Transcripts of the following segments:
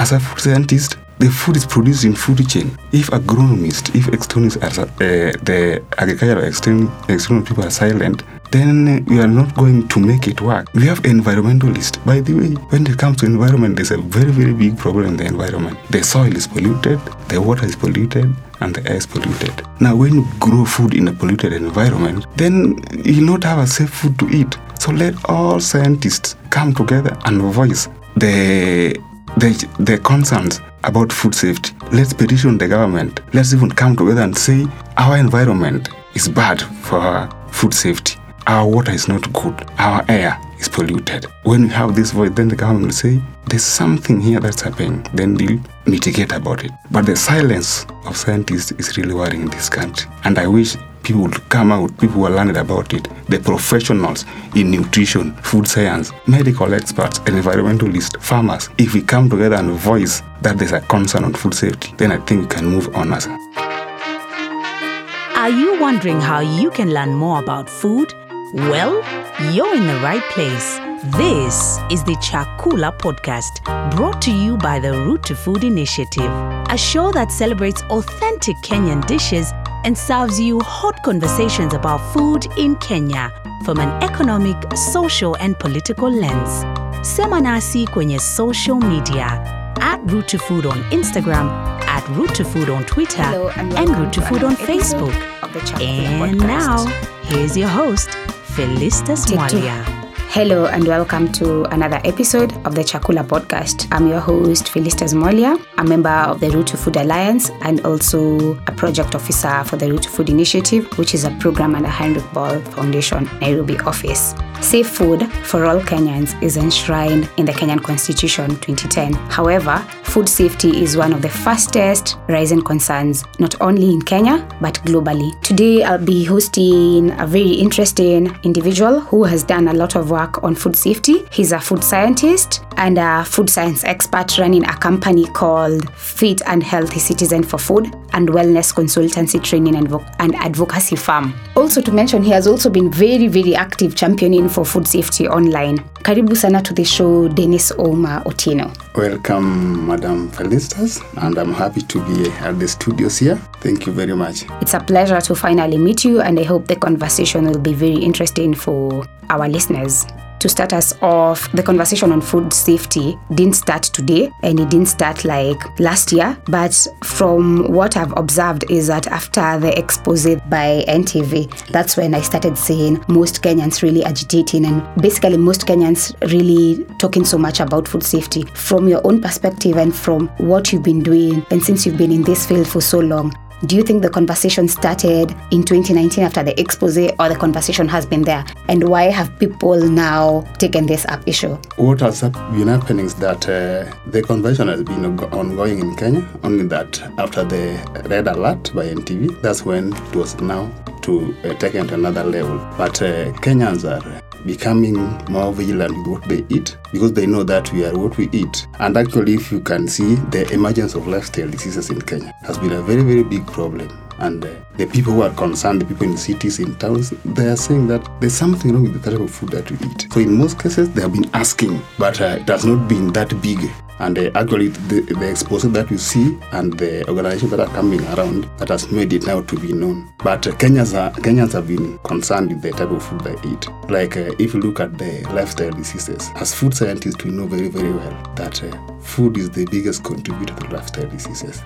as a food scientist, the food is produced in food chain. If agronomists, if externals are, uh, the agricultural external, external people are silent, then we are not going to make it work. We have environmentalists. By the way, when it comes to environment, there's a very, very big problem in the environment. The soil is polluted, the water is polluted, and the air is polluted. Now, when you grow food in a polluted environment, then you not have a safe food to eat. So let all scientists come together and voice the the, concerns about food safety. Let's petition the government. Let's even come together and say our environment is bad for our food safety. Our water is not good. Our air is polluted. When we have this voice, then the government will say, there's something here that's happening. Then they'll mitigate about it. But the silence of scientists is really worrying in this country. And I wish people would come out, people who are learned about it, the professionals in nutrition, food science, medical experts, and environmentalists, farmers. If we come together and voice that there's a concern on food safety, then I think we can move on as. Are you wondering how you can learn more about food? Well, you're in the right place. This is the Chakula podcast, brought to you by the Root to Food Initiative, a show that celebrates authentic Kenyan dishes and serves you hot conversations about food in Kenya from an economic, social, and political lens. Sema nasi kwenye social media at Root to Food on Instagram, at Root to Food on Twitter, Hello and and Root to Food on Facebook. of the Chakula And now, here's your host, two. Mwalia. Hello and welcome to another episode of the Chakula podcast. I'm your host, Felistas Molia, a member of the Root to Food Alliance and also a project officer for the Root to Food Initiative, which is a program under Heinrich Böll Foundation, Nairobi office. Safe food for all Kenyans is enshrined in the Kenyan Constitution 2010. However, food safety is one of the fastest rising concerns, not only in Kenya, but globally. Today, I'll be hosting a very interesting individual who has done a lot of work on food safety. He's a food scientist and a food science expert running a company called Fit and Healthy Citizen for Food and Wellness Consultancy Training and, Vo- and Advocacy Farm. Also, to mention, he has also been very, very active championing for food safety online. Karibu sana to the show, Dennis Oma Otino. Welcome, Madam Felistas, and I'm happy to be at the studios here. Thank you very much. It's a pleasure to finally meet you, and I hope the conversation will be very interesting for our listeners. To start us off, the conversation on food safety didn't start today and it didn't start like last year. But from what I've observed, is that after the expose by NTV, that's when I started seeing most Kenyans really agitating and basically most Kenyans really talking so much about food safety. From your own perspective and from what you've been doing, and since you've been in this field for so long, do you think the conversation started in 2019 after the expose, or the conversation has been there? And why have people now taken this up issue? What has been happening is that uh, the conversation has been ongoing in Kenya, only that after the red alert by NTV, that's when it was now to uh, taken to another level. But uh, Kenyans are becoming more vigilant with what they eat because they know that we are what we eat. And actually, if you can see, the emergence of lifestyle diseases in Kenya has been a very, very big problem. And uh, the people who are concerned, the people in cities, in towns, they are saying that there's something wrong with the type of food that we eat. So in most cases, they have been asking, but uh, it has not been that big. And uh, actually, the, the exposure that we see and the organizations that are coming around that has made it now to be known. But uh, Kenyans, are, Kenyans have been concerned with the type of food they eat. Like uh, if you look at the lifestyle diseases, as food scientists, we know very, very well that uh, food is the biggest contributor to lifestyle diseases.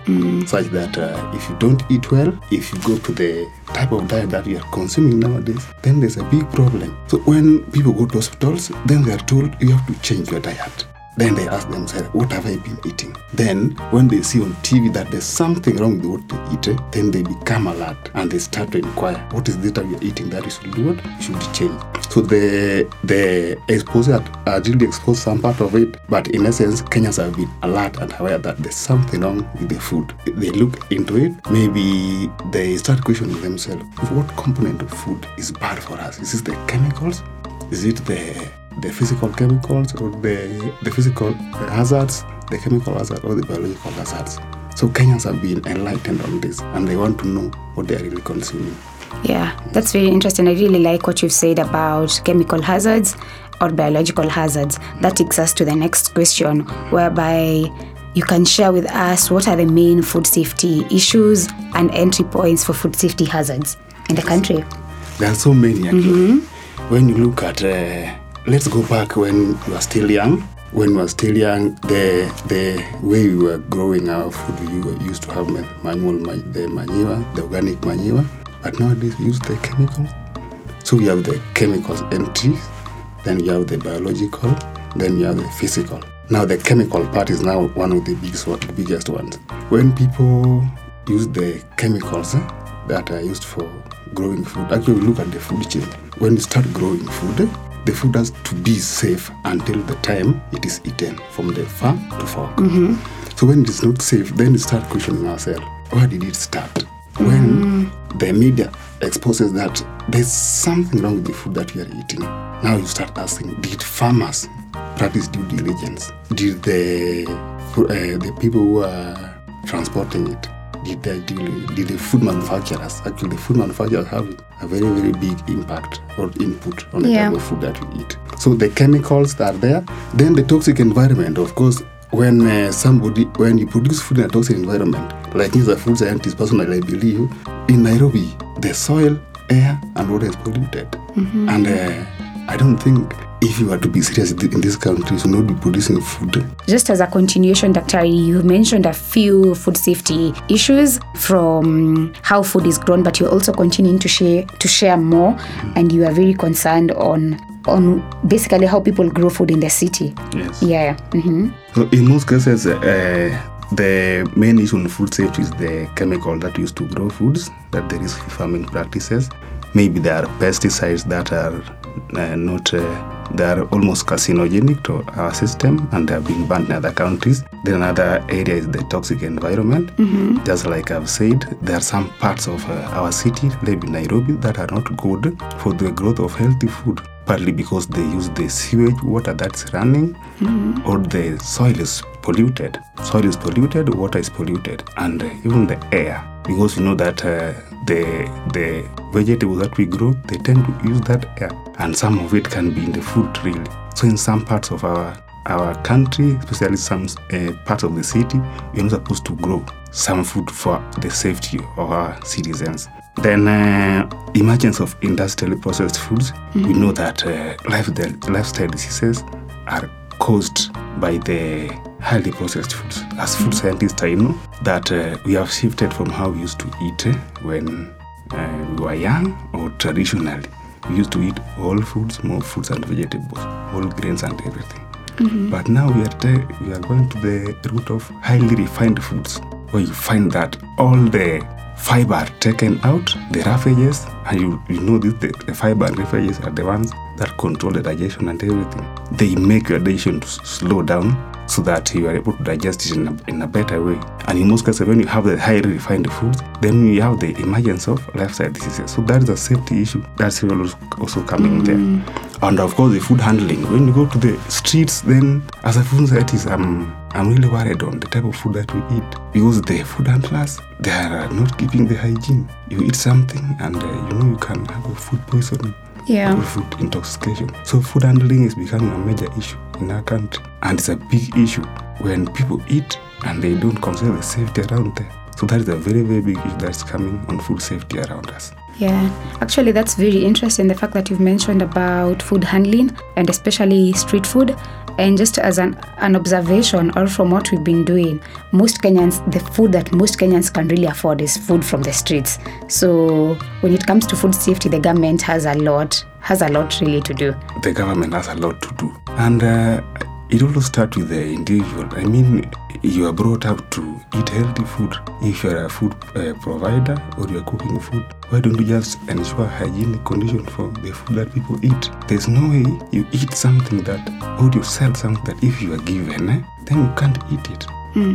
Such that uh, if you don't eat well, if you go to the type of diet that you are consuming nowadays, then there's a big problem. So when people go to hospitals, then they are told you have to change your diet. Then they ask themselves, what have I been eating? Then, when they see on TV that there's something wrong with what they eat, eh, then they become alert and they start to inquire, what is this that are eating that we should do what? Should change. So the the exposure had really exposed some part of it, but in essence, Kenyans have been alert and aware that there's something wrong with the food. They look into it, maybe they start questioning themselves, what component of food is bad for us? Is it the chemicals? Is it the the physical chemicals or the, the physical hazards, the chemical hazards or the biological hazards. So Kenyans have been enlightened on this and they want to know what they are really consuming. Yeah, that's very interesting. I really like what you've said about chemical hazards or biological hazards. That takes us to the next question, whereby you can share with us what are the main food safety issues and entry points for food safety hazards in the country. There are so many actually. When you look at, uh, let's go back when you are still young. When we were still young, the the way we were growing our food, we used to have manual the manure, the organic manure. But nowadays we use the chemical. So we have the chemicals entry, then we have the biological, then we have the physical. Now the chemical part is now one of the biggest biggest ones. When people use the chemicals eh, that are used for growing food, actually look at the food chain. When you start growing food, the food has to be safe until the time it is eaten from the farm to fork. So when it is not safe, then we start questioning ourselves, where did it start? When the media exposes that there's something wrong with the food that we are eating, now you start asking, did farmers practice due diligence? Did the uh, the people who are transporting it did they did the food manufacturers actually the food manufacturers have a very very big impact or input on the Yeah. type of food that we eat. So the chemicals that are there, then the toxic environment. Of course, when uh, somebody when you produce food in a toxic environment, like me as a food scientist personally, I believe in Nairobi the soil, air, and water is polluted, and uh, I don't think if you are to be serious in this country, you should not be producing food Just as a continuation, Dr. you mentioned a few food safety issues from how food is grown, but you're also continuing to share to share more, and you are very concerned on on basically how people grow food in the city. Yes. Yeah. hmm So in most cases, uh, the main issue in food safety is the chemical that used to grow foods, that there is farming practices. Maybe there are pesticides that are uh, not, uh, they are almost carcinogenic to our system and they have been banned in other countries. Then another area is the toxic environment. Just like I've said, there are some parts of uh, our city, maybe Nairobi, that are not good for the growth of healthy food partly because they use the sewage water that's running or the soil is polluted. Soil is polluted water is polluted and uh, even the air. Because you know that uh, the the vegetables that we grow they tend to use that air. And some of it can be in the food really. So in some parts of our our country especially some uh, parts of the city we're not supposed to grow some food for the safety of our citizens then uh, emergence of industrially processed foods. We know that uh, lifestyle, lifestyle diseases are caused by the highly processed foods. As food scientists, I know that uh, we have shifted from how we used to eat when uh, we were young or traditionally. We used to eat whole foods, more fruits and vegetables, whole grains and everything. But now we are te- we are going to the route of highly refined foods, where you find that all the fiber are taken out, the roughages, and you, you know this, the, the fiber and roughages are the ones that control the digestion and everything. They make your digestion to slow down so that you are able to digest it in a, in a better way. And in most cases, when you have the highly refined foods, then you have the emergence of lifestyle diseases. So that is a safety issue that's also also coming there. Mm. And of course, the food handling. When you go to the streets, then as a food scientist, I'm I'm really worried on the type of food that we eat because the food handlers they are not keeping the hygiene. You eat something and uh, you know you can have a food poisoning Yeah. food intoxication. So food handling is becoming a major issue in our country, and it's a big issue when people eat and they don't consider the safety around them. So that is a very very big issue that's coming on food safety around us. Yeah, actually, that's very interesting. The fact that you've mentioned about food handling and especially street food. And just as an, an observation, or from what we've been doing, most Kenyans, the food that most Kenyans can really afford is food from the streets. So when it comes to food safety, the government has a lot, has a lot really to do. the government has a lot to do. And uh, it also starts with the individual. I mean, you are brought up to eat healthy food. If you are a food uh, provider or you are cooking food, why don't you just ensure hygienic condition for the food that people eat? There's no way you eat something that, or you sell something that if you are given, eh, then you can't eat it.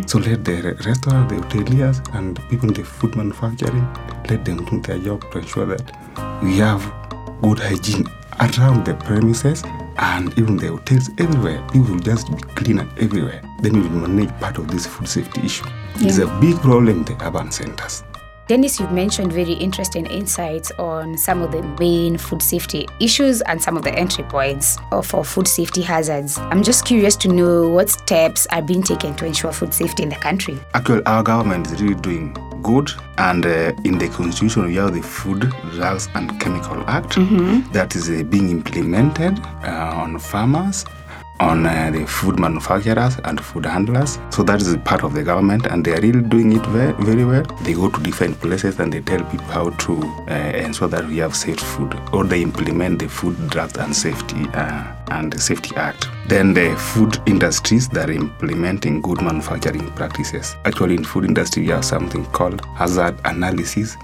So let the restaurant, the hoteliers, and people in the food manufacturing, let them do their job to ensure that we have good hygiene around the premises and even the hotels everywhere. People will just be cleaner everywhere. Then we will manage part of this food safety issue. It's a big problem in the urban centers. Dennis, you've mentioned very interesting insights on some of the main food safety issues and some of the entry points for food safety hazards. I'm just curious to know what steps are being taken to ensure food safety in the country. Actually, our government is really doing good and uh, in the constitution we have the food drugs and chemical act that is uh, being implemented uh, on farmers on uh, the food manufacturers and food handlers. So that is part of the government and they are really doing it very, very well. They go to different places and they tell people how to uh, ensure that we have safe food or they implement the food drugs and safety uh, and safety act. Then the food industries that are implementing good manufacturing practices. Actually in food industry we have something called hazard analysis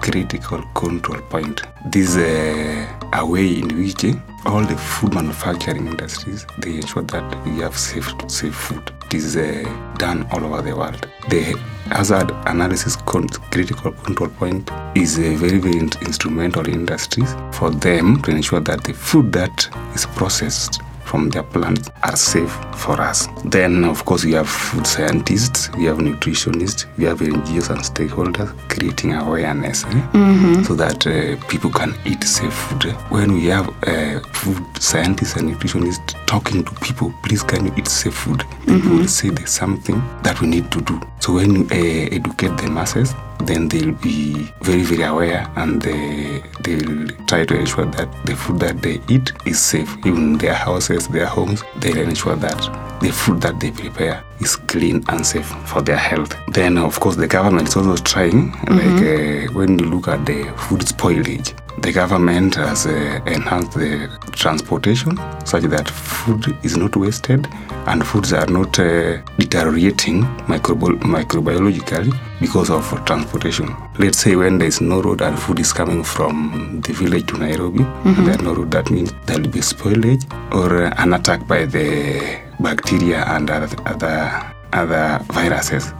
critical control point. This is uh, a way in which all the food manufacturing industries they ensure that we have safe safe food. It is uh, done all over the world. The hazard analysis con- critical control point is a very very in- instrumental in industries for them to ensure that the food that is processed from their plants are safe for us. Then, of course, we have food scientists, we have nutritionists, we have NGOs and stakeholders creating awareness eh, so that uh, people can eat safe food. When we have uh, food scientists and nutritionists talking to people, please can you eat safe food? People will say there's something that we need to do. So when you uh, educate the masses, then they'll be very very aware and they they'll try to ensure that the food that they eat is safe. Even their houses their homes they'll ensure that the food that they prepare is clean and safe for their health. Then of course the government is also trying like uh, when you look at the food spoilage the government has uh, enhanced the transportation such that food is not wasted and foods are not uh, deteriorating microbi- microbiologically because of transportation. Let's say when there is no road and food is coming from the village to Nairobi, and there are no road, that means there will be spoilage or an attack by the bacteria and other, other other viruses.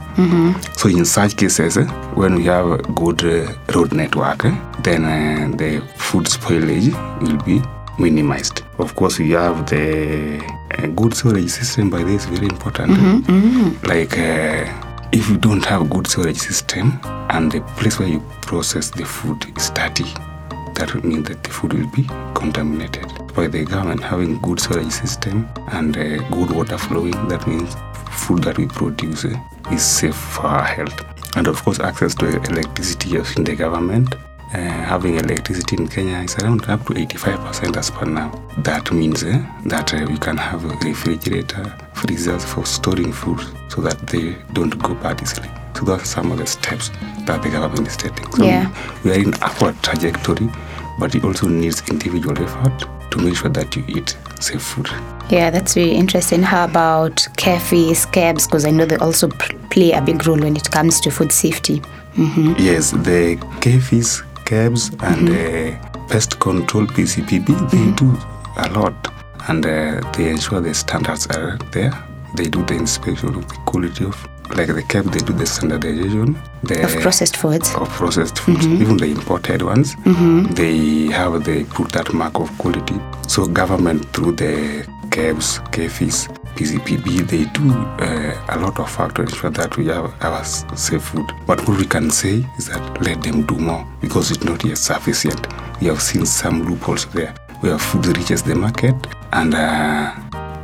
So in such cases, when we have a good uh, road network, then uh, the food spoilage will be minimized. Of course, we have the uh, good storage system. By this, very important. Like uh, if you don't have good storage system and the place where you process the food is dirty, that would mean that the food will be contaminated. By the government having good storage system and uh, good water flowing, that means food that we produce uh, is safe for our health. And of course, access to electricity in the government. Uh, having electricity in Kenya is around up to 85% as per now. That means uh, that uh, we can have a refrigerator, freezers for storing food so that they don't go bad easily. So those are some of the steps that the government is taking. So Yeah. we are in upward trajectory, but it also needs individual effort to make sure that you eat safe food. Yeah, that's very interesting. How about KEPHIS, KEBS? Because I know they also play a big role when it comes to food safety. Yes, the KEPHIS, KEBS, and uh, pest control PCPB, they do a lot and uh, they ensure the standards are there. They do the inspection of the quality of, like the CAB, they do the standardization. The, Of processed foods. of processed foods, even the imported ones, they have they put that mark of quality. So government through the KEBS, KEPHIS, PCPB, they do uh, a lot of work to ensure that we have our safe food. But what we can say is that let them do more because it's not yet sufficient. We have seen some loopholes there where food reaches the market and uh,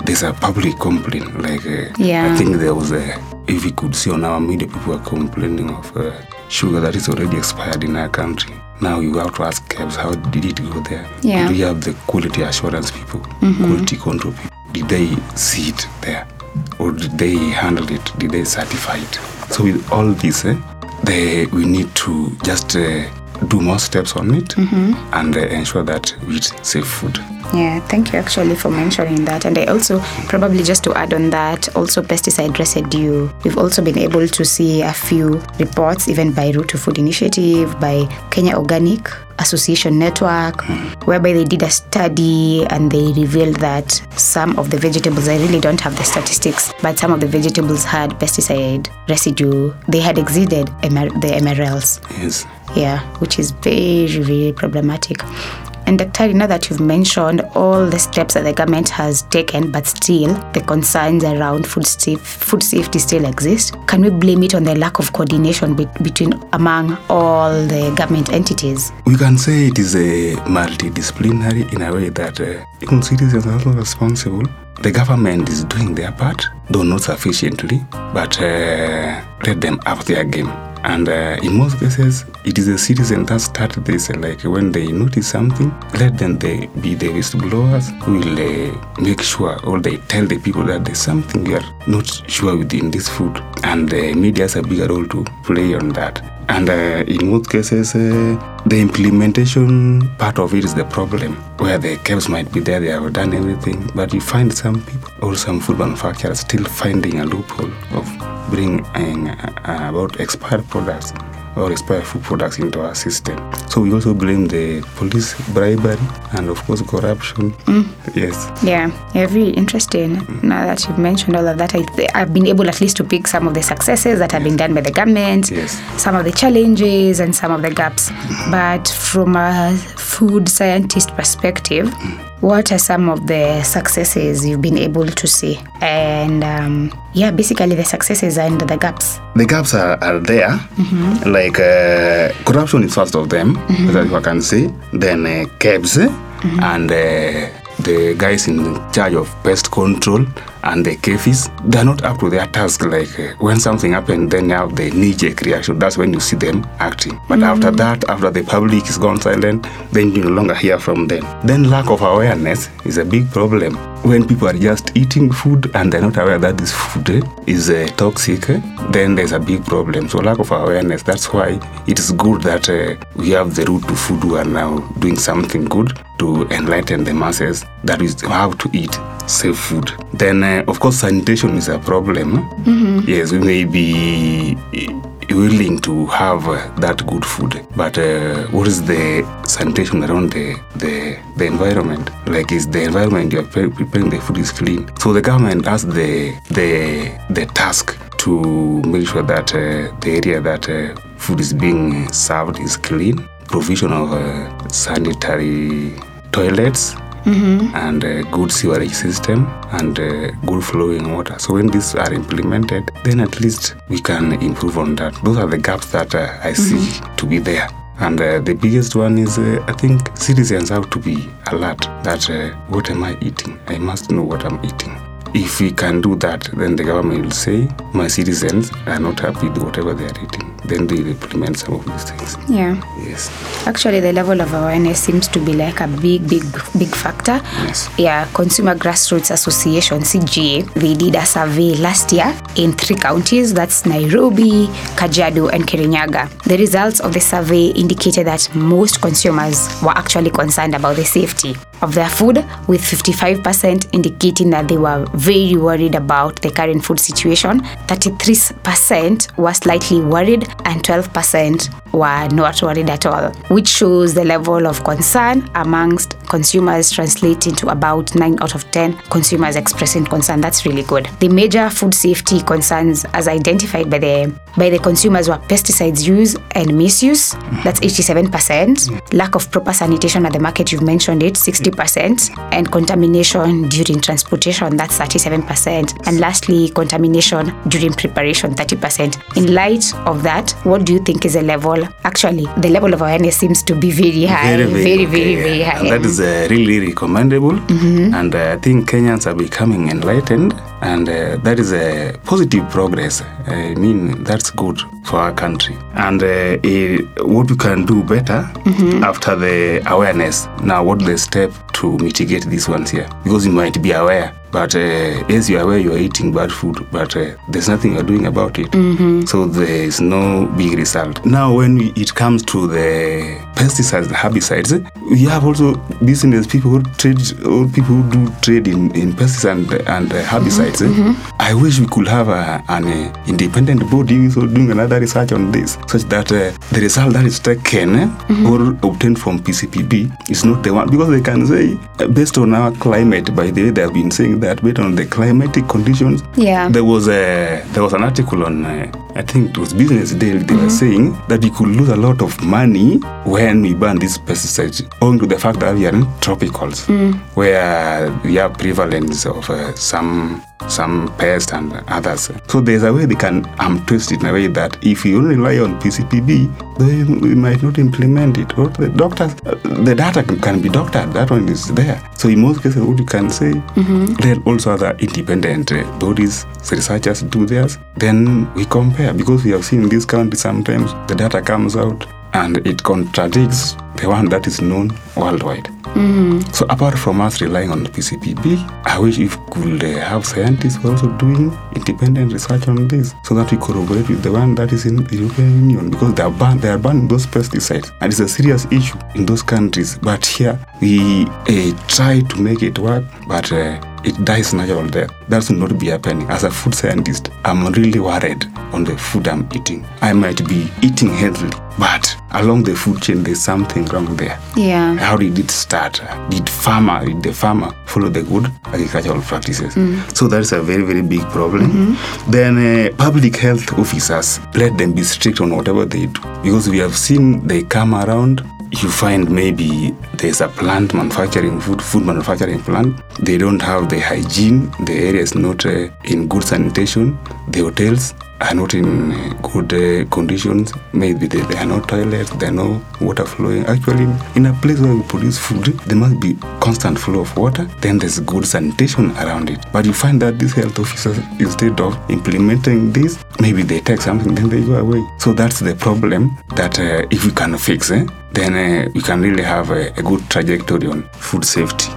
there's a public complaint. Like uh, Yeah. I think there was a if we could see on our media, people are complaining of uh, sugar that is already expired in our country. Now you have to ask KEBS, how did it go there? Yeah. Do we have the quality assurance people, quality control people? Did they see it there? Or did they handle it? Did they certify it? So with all this, eh, they, we need to just uh, do more steps on it and uh, ensure that we eat safe food. Yeah, thank you actually for mentioning that. And I also, probably just to add on that, also pesticide residue. We've also been able to see a few reports, even by Root to Food Initiative, by Kenya Organic Association Network, whereby they did a study and they revealed that some of the vegetables, I really don't have the statistics, but some of the vegetables had pesticide residue. They had exceeded MR- the MRLs Yes. Yeah which is very very problematic And Daktari, now that you've mentioned all the steps that the government has taken, but still the concerns around food, food safety still exist, can we blame it on the lack of coordination be- between among all the government entities? We can say it is a multidisciplinary in a way that uh, even citizens are also responsible. The government is doing their part, though not sufficiently, but uh, let them up their game. And uh, in most cases, it is the citizen that start this. Like when they notice something, let them they be the whistleblowers who will uh, make sure or they tell the people that there's something we are not sure within this food. And the media has a bigger role to play on that. And uh, in most cases, uh, the implementation part of it is the problem, where the caves might be there, they have done everything, but you find some people or some food manufacturers still finding a loophole of bringing uh, about expired products or expired food products into our system. So we also blame the police bribery and of course corruption. Yes. Yeah, yeah, very interesting. Now that you've mentioned all of that, I I've been able at least to pick some of the successes that have been done by the government, Yes. some of the challenges, and some of the gaps. But from a food scientist perspective, what are some of the successes you've been able to see? And um, yeah, basically the successes and the gaps. the gaps are, are there. Like uh, corruption is first of them, that you can see. Then uh, cabs and uh, the guys in charge of pest control and the KEPHIS, they're not up to their task. Like uh, when something happened, then you have the knee-jerk reaction. That's when you see them acting. But after that, after the public is gone silent, then you no longer hear from them. Then lack of awareness is a big problem. When people are just eating food and they're not aware that this food is uh, toxic, then there's a big problem. So lack of awareness. That's why it is good that uh, we have the root to food who are now doing something good to enlighten the masses that is how to eat safe food. Then, uh, of course, sanitation is a problem. Yes, we may be willing to have uh, that good food, but uh, what is the sanitation around the, the the environment? Like, is the environment you're preparing the food is clean? So the government has the the the task to make sure that uh, the area that food is being served is clean. Provision of sanitary toilets and uh, good sewerage system and good flowing water. So when these are implemented, then at least we can improve on that. Those are the gaps that uh, I see to be there. And uh, the biggest one is, uh, I think citizens have to be alert that uh, what am I eating? I must know what I'm eating. If we can do that, then the government will say, my citizens are not happy with whatever they are eating. Then they implement some of these things. Yeah. Yes. Actually, the level of awareness seems to be like a big, big, big factor. Yes. Yeah, Consumer Grassroots Association (CGA) they did a survey last year in three counties. That's Nairobi, Kajiado, and Kirinyaga. The results of the survey indicated that most consumers were actually concerned about the safety of their food, with 55% indicating that they were very worried about the current food situation. 33% were slightly worried, and 12% were not worried at all, which shows the level of concern amongst consumers translating to about 9 out of 10 consumers expressing concern. That's really good. The major food safety concerns as identified by the by the consumers were pesticides use and misuse. That's 87%. Lack of proper sanitation at the market, you've mentioned it, 60%. And contamination during transportation, that's 37%. And lastly, contamination during preparation, 30%. In light of that, what do you think is the level? Actually, the level of awareness seems to be very high. Very, very, very, okay. high. That is uh, really, recommendable, mm -hmm. And uh, I think Kenyans are becoming enlightened, and uh, that is a positive progress. I mean, that's good for our country. And uh, eh, what we can do better after the awareness. Now, what the step to mitigate these ones here? Because you might be aware. But uh, as you are aware, you are eating bad food, but uh, there's nothing you're doing about it. So there is no big result. Now, when we, it comes to the pesticides, the herbicides, we have also business people who trade, or people who do trade in, in pesticides and, and uh, herbicides. I wish we could have a, an uh, independent body so doing another research on this, such that uh, the result that is taken eh, or obtained from PCPB is not the one because they can say uh, based on our climate. By the way, they have been saying that based on the climatic conditions. Yeah. There was a there was an article on uh, I think it was Business Daily, they were saying that we could lose a lot of money when we ban these pesticides, owing to the fact that we are in tropicals, where we have prevalence of uh, some some pests and others. So there's a way they can um, twist it in a way that if you only rely on PCPB, then we might not implement it. Or the doctors, uh, the data can, can be doctored. That one is there. So in most cases, what you can say, let also other independent uh, bodies, researchers do theirs. Then we compare because we have seen in this country sometimes the data comes out and it contradicts the one that is known worldwide. So apart from us relying on the PCPB, I wish if could uh, have scientists also doing independent research on this, so that we corroborate with the one that is in the European Union, because they are banned, they are banning those pesticides, and it's a serious issue in those countries. But here we uh, try to make it work, but. Uh, it dies natural death. That should not be happening. As a food scientist, I'm really worried on the food I'm eating. I might be eating healthy, but along the food chain, there's something wrong there. Yeah. How did it start? Did farmer, did the farmer follow the good agricultural practices? So that's a very, very big problem. Then uh, public health officers, let them be strict on whatever they do. Because we have seen they come around, you find maybe there's a plant manufacturing food, food manufacturing plant. They don't have the hygiene, the area is not uh, in good sanitation, the hotels are not in uh, good uh, conditions. Maybe there are no toilets, there are no water flowing. Actually, in a place where we produce food, there must be constant flow of water. Then there's good sanitation around it. But you find that these health officers, instead of implementing this, maybe they take something, then they go away. So that's the problem that uh, if we can fix, eh, then uh, we can really have a, a good trajectory on food safety.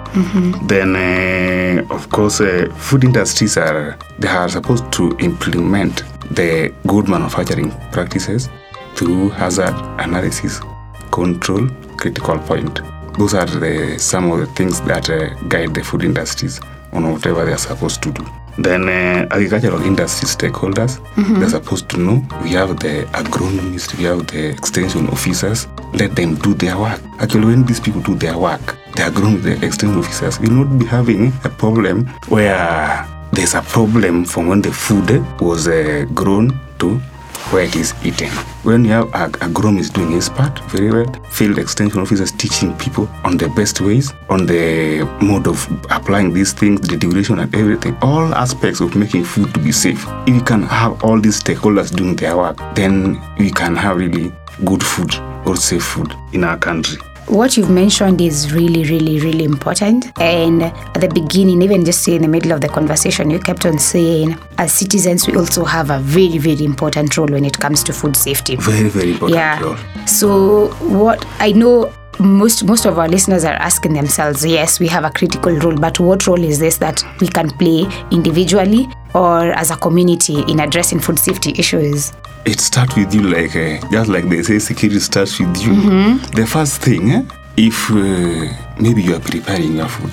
Then, uh, of course, uh, food industries are they are supposed to implement the good manufacturing practices through hazard analysis, control, critical point. Those are the, some of the things that uh, guide the food industries on whatever they are supposed to do. Then uh, agricultural industry stakeholders, they're supposed to know. We have the agronomists, we have the extension officers. Let them do their work. Actually, when these people do their work, the agronomists, the extension officers we will not be having a problem where there's a problem from when the food was uh, grown to where is eaten. When you have agronomists doing his part very well, field extension officers teaching people on the best ways, on the mode of applying these things, the duration and everything, all aspects of making food to be safe. If you can have all these stakeholders doing their work, then we can have really good food or safe food in our country. What you've mentioned is really, really, really important. And at the beginning, even just in the middle of the conversation, you kept on saying, as citizens, we also have a very, very important role when it comes to food safety. Very, very important yeah. role. So what I know most most of our listeners are asking themselves, yes, we have a critical role, but what role is this that we can play individually or as a community in addressing food safety issues? it starts with you like uh, just like they say security starts with you. The first thing eh, if uh, maybe you are preparing your food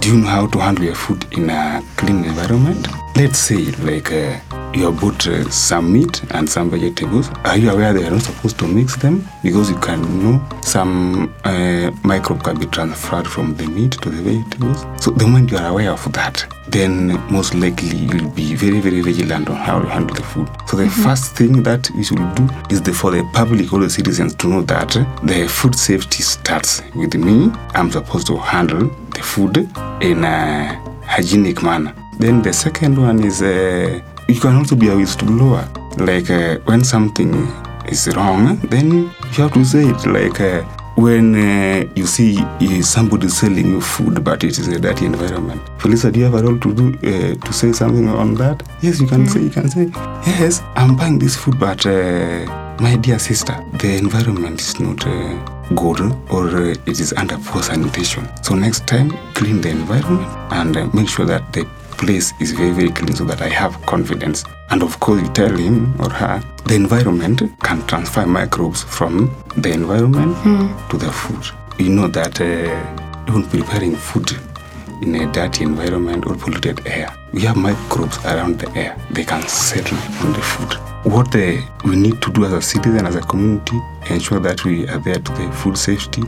do you know how to handle your food in a clean environment let's say like uh, you have bought uh, some meat and some vegetables. Are you aware they are not supposed to mix them? Because you can you know some uh, microbe can be transferred from the meat to the vegetables. So the moment you are aware of that then most likely you'll be very very vigilant on how you handle the food. So the first thing that we should do is the, for the public or the citizens to know that the food safety starts with me. I'm supposed to handle the food in a hygienic manner then the second one is uh, you can also be a whistleblower. Like uh, when something is wrong then you have to say it. Like uh, when uh, you see uh, somebody selling you food but it is a dirty environment. Felisa do you have a role to do uh, to say something on that? Yes you can say you can say yes i'm buying this food but uh, my dear sister the environment is not uh, good or uh, it is under poor sanitation. So next time clean the environment and uh, make sure that the place is very very clean so that i have confidence. And of course you tell him or her the environment can transfer microbes from the environment to the food. You know that uh, even preparing food in a dirty environment or polluted air. We have microbes around the air. They can settle on the food. What uh, we need to do as a citizen as a community ensure that we are there to the food safety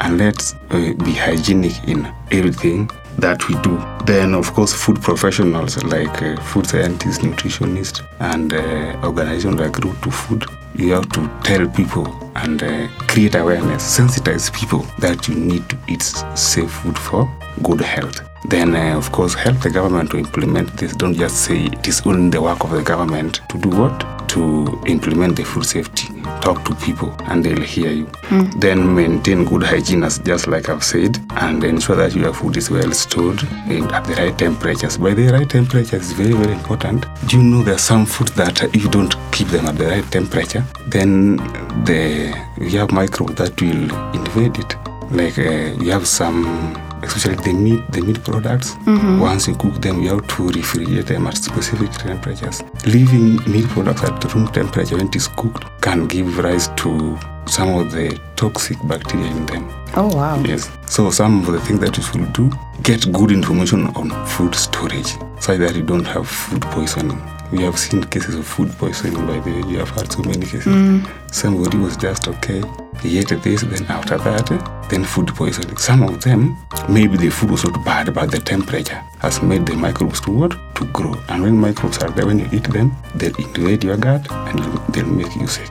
and let's uh, be hygienic in everything that we do. Then, of course, food professionals like uh, food scientists, nutritionists, and uh, organizations like Root to Food. You have to tell people and uh, create awareness, sensitize people that you need to eat safe food for good health. Then, uh, of course, help the government to implement this. Don't just say it is only the work of the government to do what? To implement the food safety. Talk to people and they'll hear you. Then maintain good hygiene, as just like I've said, and ensure that your food is well stored at the right temperatures. By the right temperature is very, very important. Do you know there are some foods that if you don't keep them at the right temperature, then the you have microbes that will invade it. Like uh, you have some especially the meat the meat products. Mm-hmm. Once you cook them you have to refrigerate them at specific temperatures. Leaving meat products at room temperature when it is cooked can give rise to some of the toxic bacteria in them. Oh, wow. yes. So some of the things that you should do get good information on food storage so that you don't have food poisoning. We have seen cases of food poisoning by the way. You have had so many cases. Mm. Somebody was just okay he ate this then after that then food poisoning some of them maybe the food was not bad but the temperature has made the microbes to what? To grow. And when microbes are there when you eat them they'll invade your gut and they'll make you sick.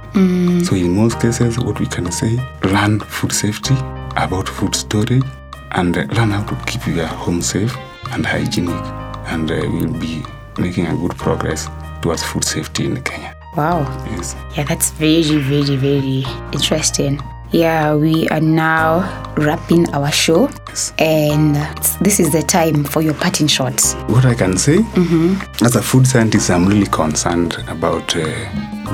So in most cases what we can say learn food safety about food storage and learn how to keep your home safe and hygienic. And uh, we'll be making a good progress towards food safety in kenya Wow. yes Yeah, that's very, very, very interesting. Yeah, we are now wrapping our show, Yes. and this is the time for your parting shots. What I can say, as a food scientist, I'm really concerned about uh,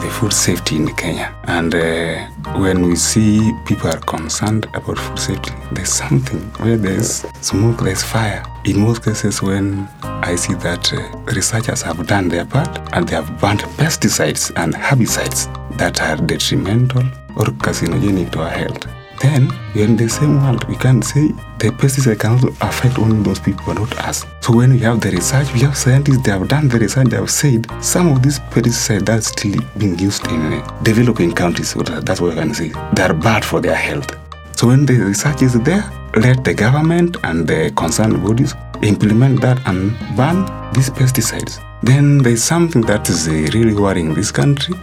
the food safety in Kenya. And uh, when we see people are concerned about food safety, there's something where there's smoke, there's fire. In most cases, when I see that uh, researchers have done their part and they have banned pesticides and herbicides that are detrimental or carcinogenic to our health, then we are in the same world. We can say the pesticide can also affect only those people, not us. So when we have the research, we have scientists, they have done the research, they have said some of these pesticides are still being used in uh, developing countries, that's what I can say, they are bad for their health. So when the research is there, let the government and the concerned bodies implement that and ban these pesticides. Then there's something that is uh, really worrying this country.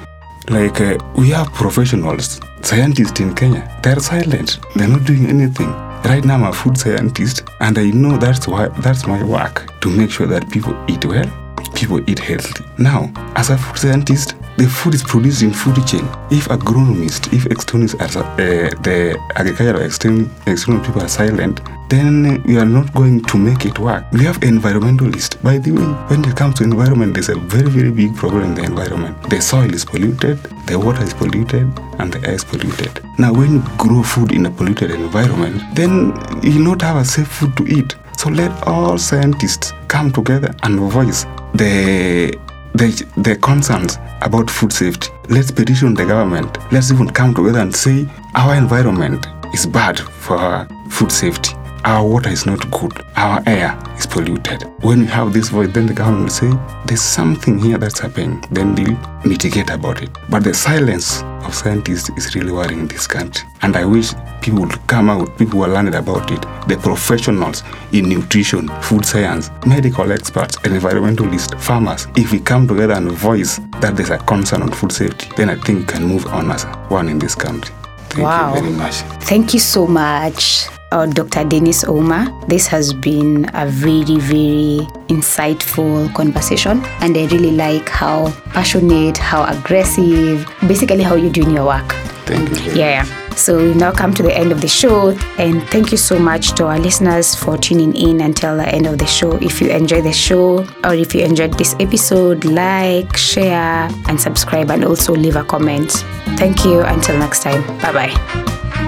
Like uh, we have professionals, scientists in Kenya. They're silent. They're not doing anything. Right now, I'm a food scientist, and I know that's why that's my work to make sure that people eat well, people eat healthy. Now, as a food scientist, the food is produced in food chain. If agronomists, if externals are uh, the agricultural external, external people are silent, then we are not going to make it work. We have environmentalists. By the way, when it comes to environment, there's a very, very big problem in the environment. The soil is polluted, the water is polluted, and the air is polluted. Now, when you grow food in a polluted environment, then you not have a safe food to eat. So let all scientists come together and voice the the, the concerns about food safety. Let's petition the government. Let's even come together and say our environment is bad for our food safety. Our water is not good. Our air is polluted. When we have this voice, then the government will say there's something here that's happening. Then they'll mitigate about it. But the silence of scientists is really worrying in this country. And I wish people would come out, people who are learned about it, the professionals in nutrition, food science, medical experts, environmentalists, farmers. If we come together and voice that there's a concern on food safety, then I think we can move on as one in this country. Thank Wow. you very much. Thank you so much, uh, Dr. Dennis Oma. This has been a very, very insightful conversation, and I really like how passionate, how aggressive, basically how you're doing your work. Thank you. Yeah. So we've now come to the end of the show, and thank you so much to our listeners for tuning in until the end of the show. If you enjoy the show or if you enjoyed this episode, like, share, and subscribe, and also leave a comment. Thank you. Until next time. Bye bye.